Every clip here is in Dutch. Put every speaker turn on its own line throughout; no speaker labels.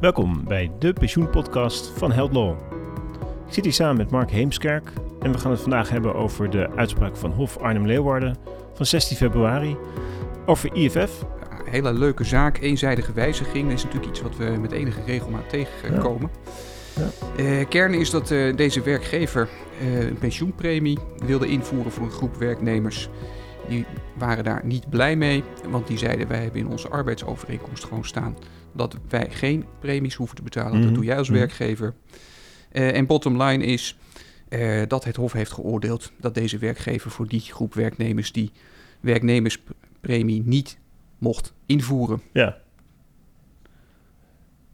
Welkom bij de pensioenpodcast van Held Law. Ik zit hier samen met Mark Heemskerk en we gaan het vandaag hebben over de uitspraak van Hof Arnhem-Leeuwarden van 16 februari over IFF.
Een hele leuke zaak, eenzijdige wijziging. Dat is natuurlijk iets wat we met enige regelmaat tegenkomen. Ja. Eh, kern is dat eh, deze werkgever eh, een pensioenpremie wilde invoeren voor een groep werknemers. Die waren daar niet blij mee, want die zeiden wij hebben in onze arbeidsovereenkomst gewoon staan dat wij geen premies hoeven te betalen. Dat
Mhm.
doe jij als
Mhm.
werkgever. Eh, en bottom line is eh, dat het Hof heeft geoordeeld dat deze werkgever voor die groep werknemers die werknemerspremie niet mocht invoeren.
Ja.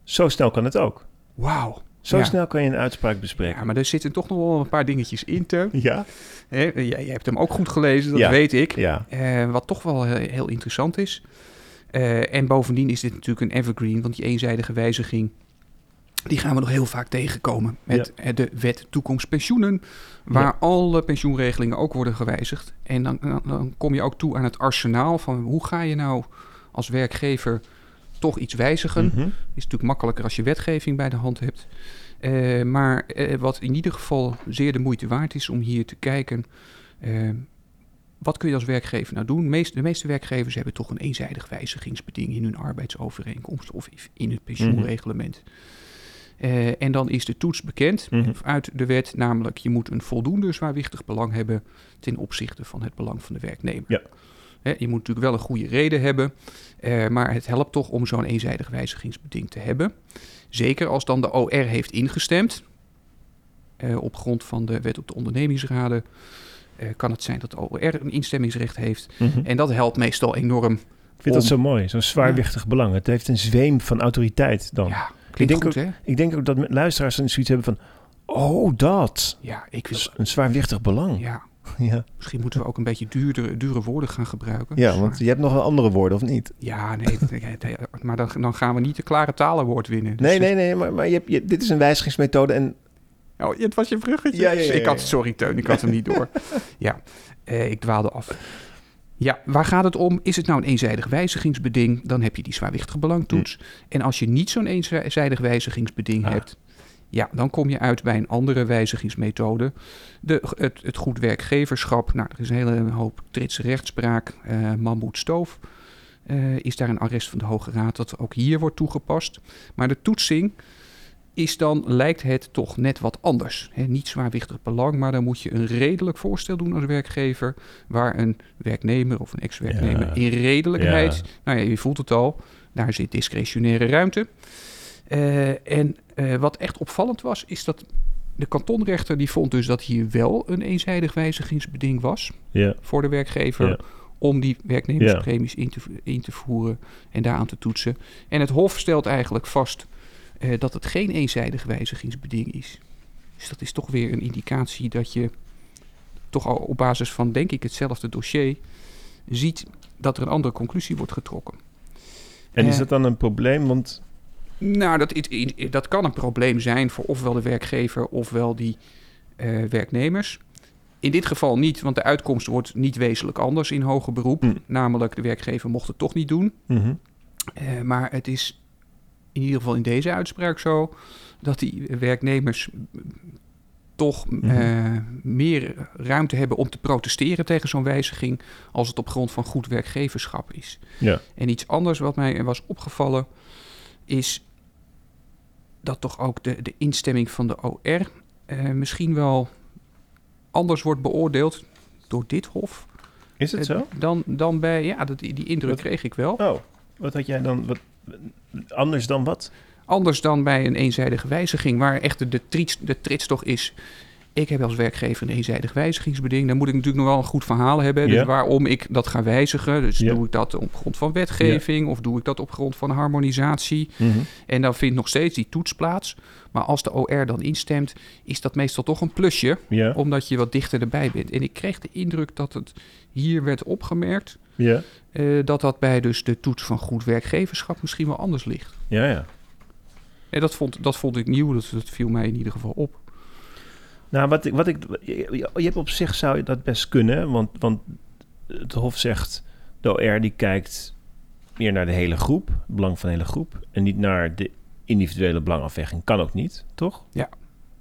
Zo snel kan het ook.
Wauw.
Zo
Ja.
snel kan je een uitspraak bespreken.
Ja, maar er zitten toch nog wel een paar dingetjes in.
Ja?
Hè, jij, jij hebt hem ook goed gelezen, dat
Ja.
weet ik.
Ja.
Eh, wat toch wel heel, interessant is. Eh, en bovendien is dit natuurlijk een evergreen, want die eenzijdige wijziging... die gaan we nog heel vaak tegenkomen met eh, de wet toekomst pensioenen... waar alle pensioenregelingen ook worden gewijzigd. En dan, dan kom je ook toe aan het arsenaal van... hoe ga je nou als werkgever toch iets wijzigen...
Mhm.
is natuurlijk makkelijker als je wetgeving bij de hand hebt. Eh, maar eh, wat in ieder geval zeer de moeite waard is om hier te kijken. eh, wat kun je als werkgever nou doen? Meest- de meeste werkgevers hebben toch een eenzijdig wijzigingsbeding in hun arbeidsovereenkomst of in het pensioenreglement. Eh, en dan is de toets bekend
Mhm.
uit de wet, namelijk je moet een voldoende zwaarwichtig belang hebben ten opzichte van het belang van de werknemer.
Ja.
Je moet natuurlijk wel een goede reden hebben, eh, maar het helpt toch om zo'n eenzijdig wijzigingsbeding te hebben. Zeker als dan de OR heeft ingestemd, eh, op grond van de wet op de ondernemingsraden, eh, kan het zijn dat de OR een instemmingsrecht heeft.
Mhm.
En dat helpt meestal enorm.
Ik vind dat zo mooi, zo'n zwaarwichtig belang. Het heeft een zweem van autoriteit dan.
Ja, klinkt
denk
goed
ook-
hè?
Ik denk ook dat luisteraars zoiets hebben van... Oh, dat.
Ja, ik.
Dus een zwaarwichtig belang.
Ja,
Ja,
misschien moeten we ook een beetje duurdere, dure woorden gaan gebruiken.
ja want je hebt nog wel andere woorden, of niet?
Ja, nee, maar dan, dan gaan we niet de klare talenwoord winnen. Dus-
Nee, nee, nee, maar, maar je hebt, je, dit is een wijzigingsmethode en...
Oh, het was je bruggetje.
Ja, ja, ja,
Ik had, sorry Teun, ik had hem niet door. Ja, eh, ik dwaalde af. Ja, waar gaat het om? Is het nou een eenzijdig wijzigingsbeding? Dan heb je die zwaarwichtige belangtoets. En als je niet zo'n eenzijdig wijzigingsbeding
Hm. Ah.
hebt... Ja, dan kom je uit bij een andere wijzigingsmethode. De, het, het goed werkgeverschap. Nou, er is een hele hoop Tritse rechtspraak. eh Mammoet Stoof eh, is daar een arrest van de Hoge Raad... dat ook hier wordt toegepast. Maar de toetsing is dan, lijkt het toch net wat anders. Niet zwaarwichtig belang, maar dan moet je een redelijk voorstel doen als werkgever... waar een werknemer of een ex-werknemer
Ja.
in redelijkheid...
Ja.
Nou ja, je voelt het al, daar zit discretionaire ruimte. Eh, en eh, wat echt opvallend was, is dat de kantonrechter... die vond dus dat hier wel een eenzijdig wijzigingsbeding was... Voor de werkgever... Om die werknemerspremies in, te, in te voeren en daaraan te toetsen. En het Hof stelt eigenlijk vast eh, dat het geen eenzijdig wijzigingsbeding is. Dus dat is toch weer een indicatie dat je toch al op basis van, denk ik, hetzelfde dossier ziet dat er een andere conclusie wordt getrokken.
en is dat dan een probleem? Want
Nou, dat, dat kan een probleem zijn voor ofwel de werkgever ofwel die eh, werknemers. In dit geval niet, want de uitkomst wordt niet wezenlijk anders in hoger beroep.
Hm.
Namelijk, de werkgever mocht het toch niet doen.
Mhm.
Eh, maar het is in ieder geval in deze uitspraak zo dat die werknemers mm, toch
Mhm.
eh, meer ruimte hebben om te protesteren tegen zo'n wijziging als het op grond van goed werkgeverschap is.
Ja.
En iets anders wat mij was opgevallen is dat toch ook de, de instemming van de OR eh, misschien wel anders wordt beoordeeld door dit hof
Is het
eh,
zo?
dan, dan bij, ja, dat, die, die indruk
Wat-
kreeg ik wel.
Oh, wat had jij dan... Wat, anders dan wat?
Anders dan bij een eenzijdige wijziging, waar echt de, de, trits, de trits toch is. Ik heb als werkgever een eenzijdig wijzigingsbeding. Dan moet ik natuurlijk nog wel een goed verhaal hebben. Dus
Ja.
waarom ik dat ga wijzigen. Dus
Ja.
doe ik dat op grond van wetgeving of doe ik dat op grond van harmonisatie.
Mhm.
En dan vindt nog steeds die toets plaats. Maar als de OR dan instemt, is dat meestal toch een plusje. Omdat je wat dichter erbij bent. En ik kreeg de indruk dat het hier werd opgemerkt.
ja,
eh, dat dat bij dus de toets van goed werkgeverschap misschien wel anders ligt.
ja, ja.
En dat vond, dat vond ik nieuw, dat, dat viel mij in ieder geval op.
Nou, wat ik, wat ik, je, hebt op zich zou je dat best kunnen, want, want het Hof zegt, de OR die kijkt meer naar de hele groep, het belang van de hele groep, en niet naar de individuele belangafweging kan ook niet, toch?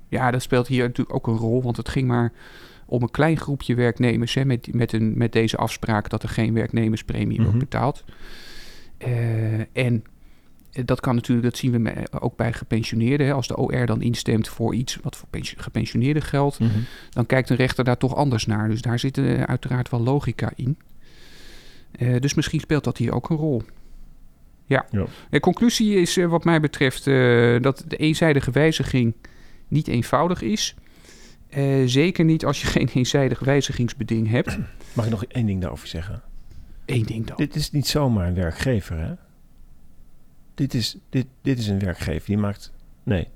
Ja, dat speelt hier natuurlijk ook een rol, want het ging maar om een klein groepje werknemers hè, met, met, een, met deze afspraak dat er geen werknemerspremie wordt
Mhm.
betaald. Eh, en dat kan natuurlijk, dat zien we me- ook bij gepensioneerden. Hè. Als de OR dan instemt voor iets wat voor pensi- gepensioneerden geldt, dan kijkt een rechter daar toch anders naar. Dus daar zit eh, uiteraard wel logica in. Eh, dus misschien speelt dat hier ook een rol. Ja.
Ja.
De conclusie is eh, wat mij betreft eh, dat de eenzijdige wijziging niet eenvoudig is. Eh, zeker niet als je geen eenzijdig wijzigingsbeding hebt.
Mag ik nog één ding daarover zeggen?
Eén ding dan.
Dit is niet zomaar een werkgever, hè? Dit is, dit, dit is een werkgever die maakt... Nee,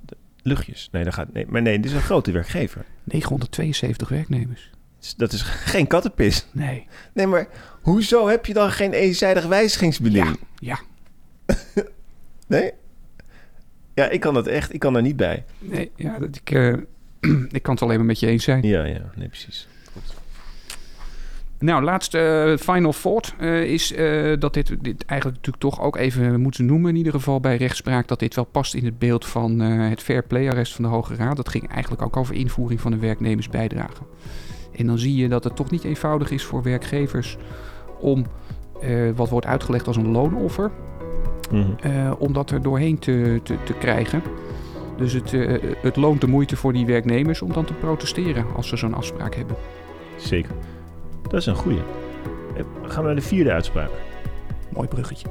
luchtjes. Nee, dat gaat, nee, maar nee, dit is een grote werkgever.
972 werknemers.
Dat is- geen kattenpis.
Nee.
Nee, maar hoezo heb je dan geen eenzijdig wijzigingsbeding?
Ja.
Nee? Ja, ik kan dat echt, ik kan daar niet bij.
Nee, ja, dat ik, eh, ik kan het alleen maar met je eens zijn.
Ja, ja, nee, precies.
Nou, laatste eh, final thought eh, is eh, dat dit, dit eigenlijk natuurlijk toch ook even moeten noemen, in ieder geval bij rechtspraak, dat dit wel past in het beeld van het fair play arrest van de Hoge Raad. Dat ging eigenlijk ook over invoering van de werknemersbijdrage. En dan zie je dat het toch niet eenvoudig is voor werkgevers om wat wordt uitgelegd als een loonoffer,
Mhm.
om dat er doorheen te, te, te krijgen. Dus het, het loont de moeite voor die werknemers om dan te protesteren als ze zo'n afspraak hebben.
Zeker. Dat is een goeie. Eh, Gaan we naar de vierde uitspraak.
Mooi bruggetje.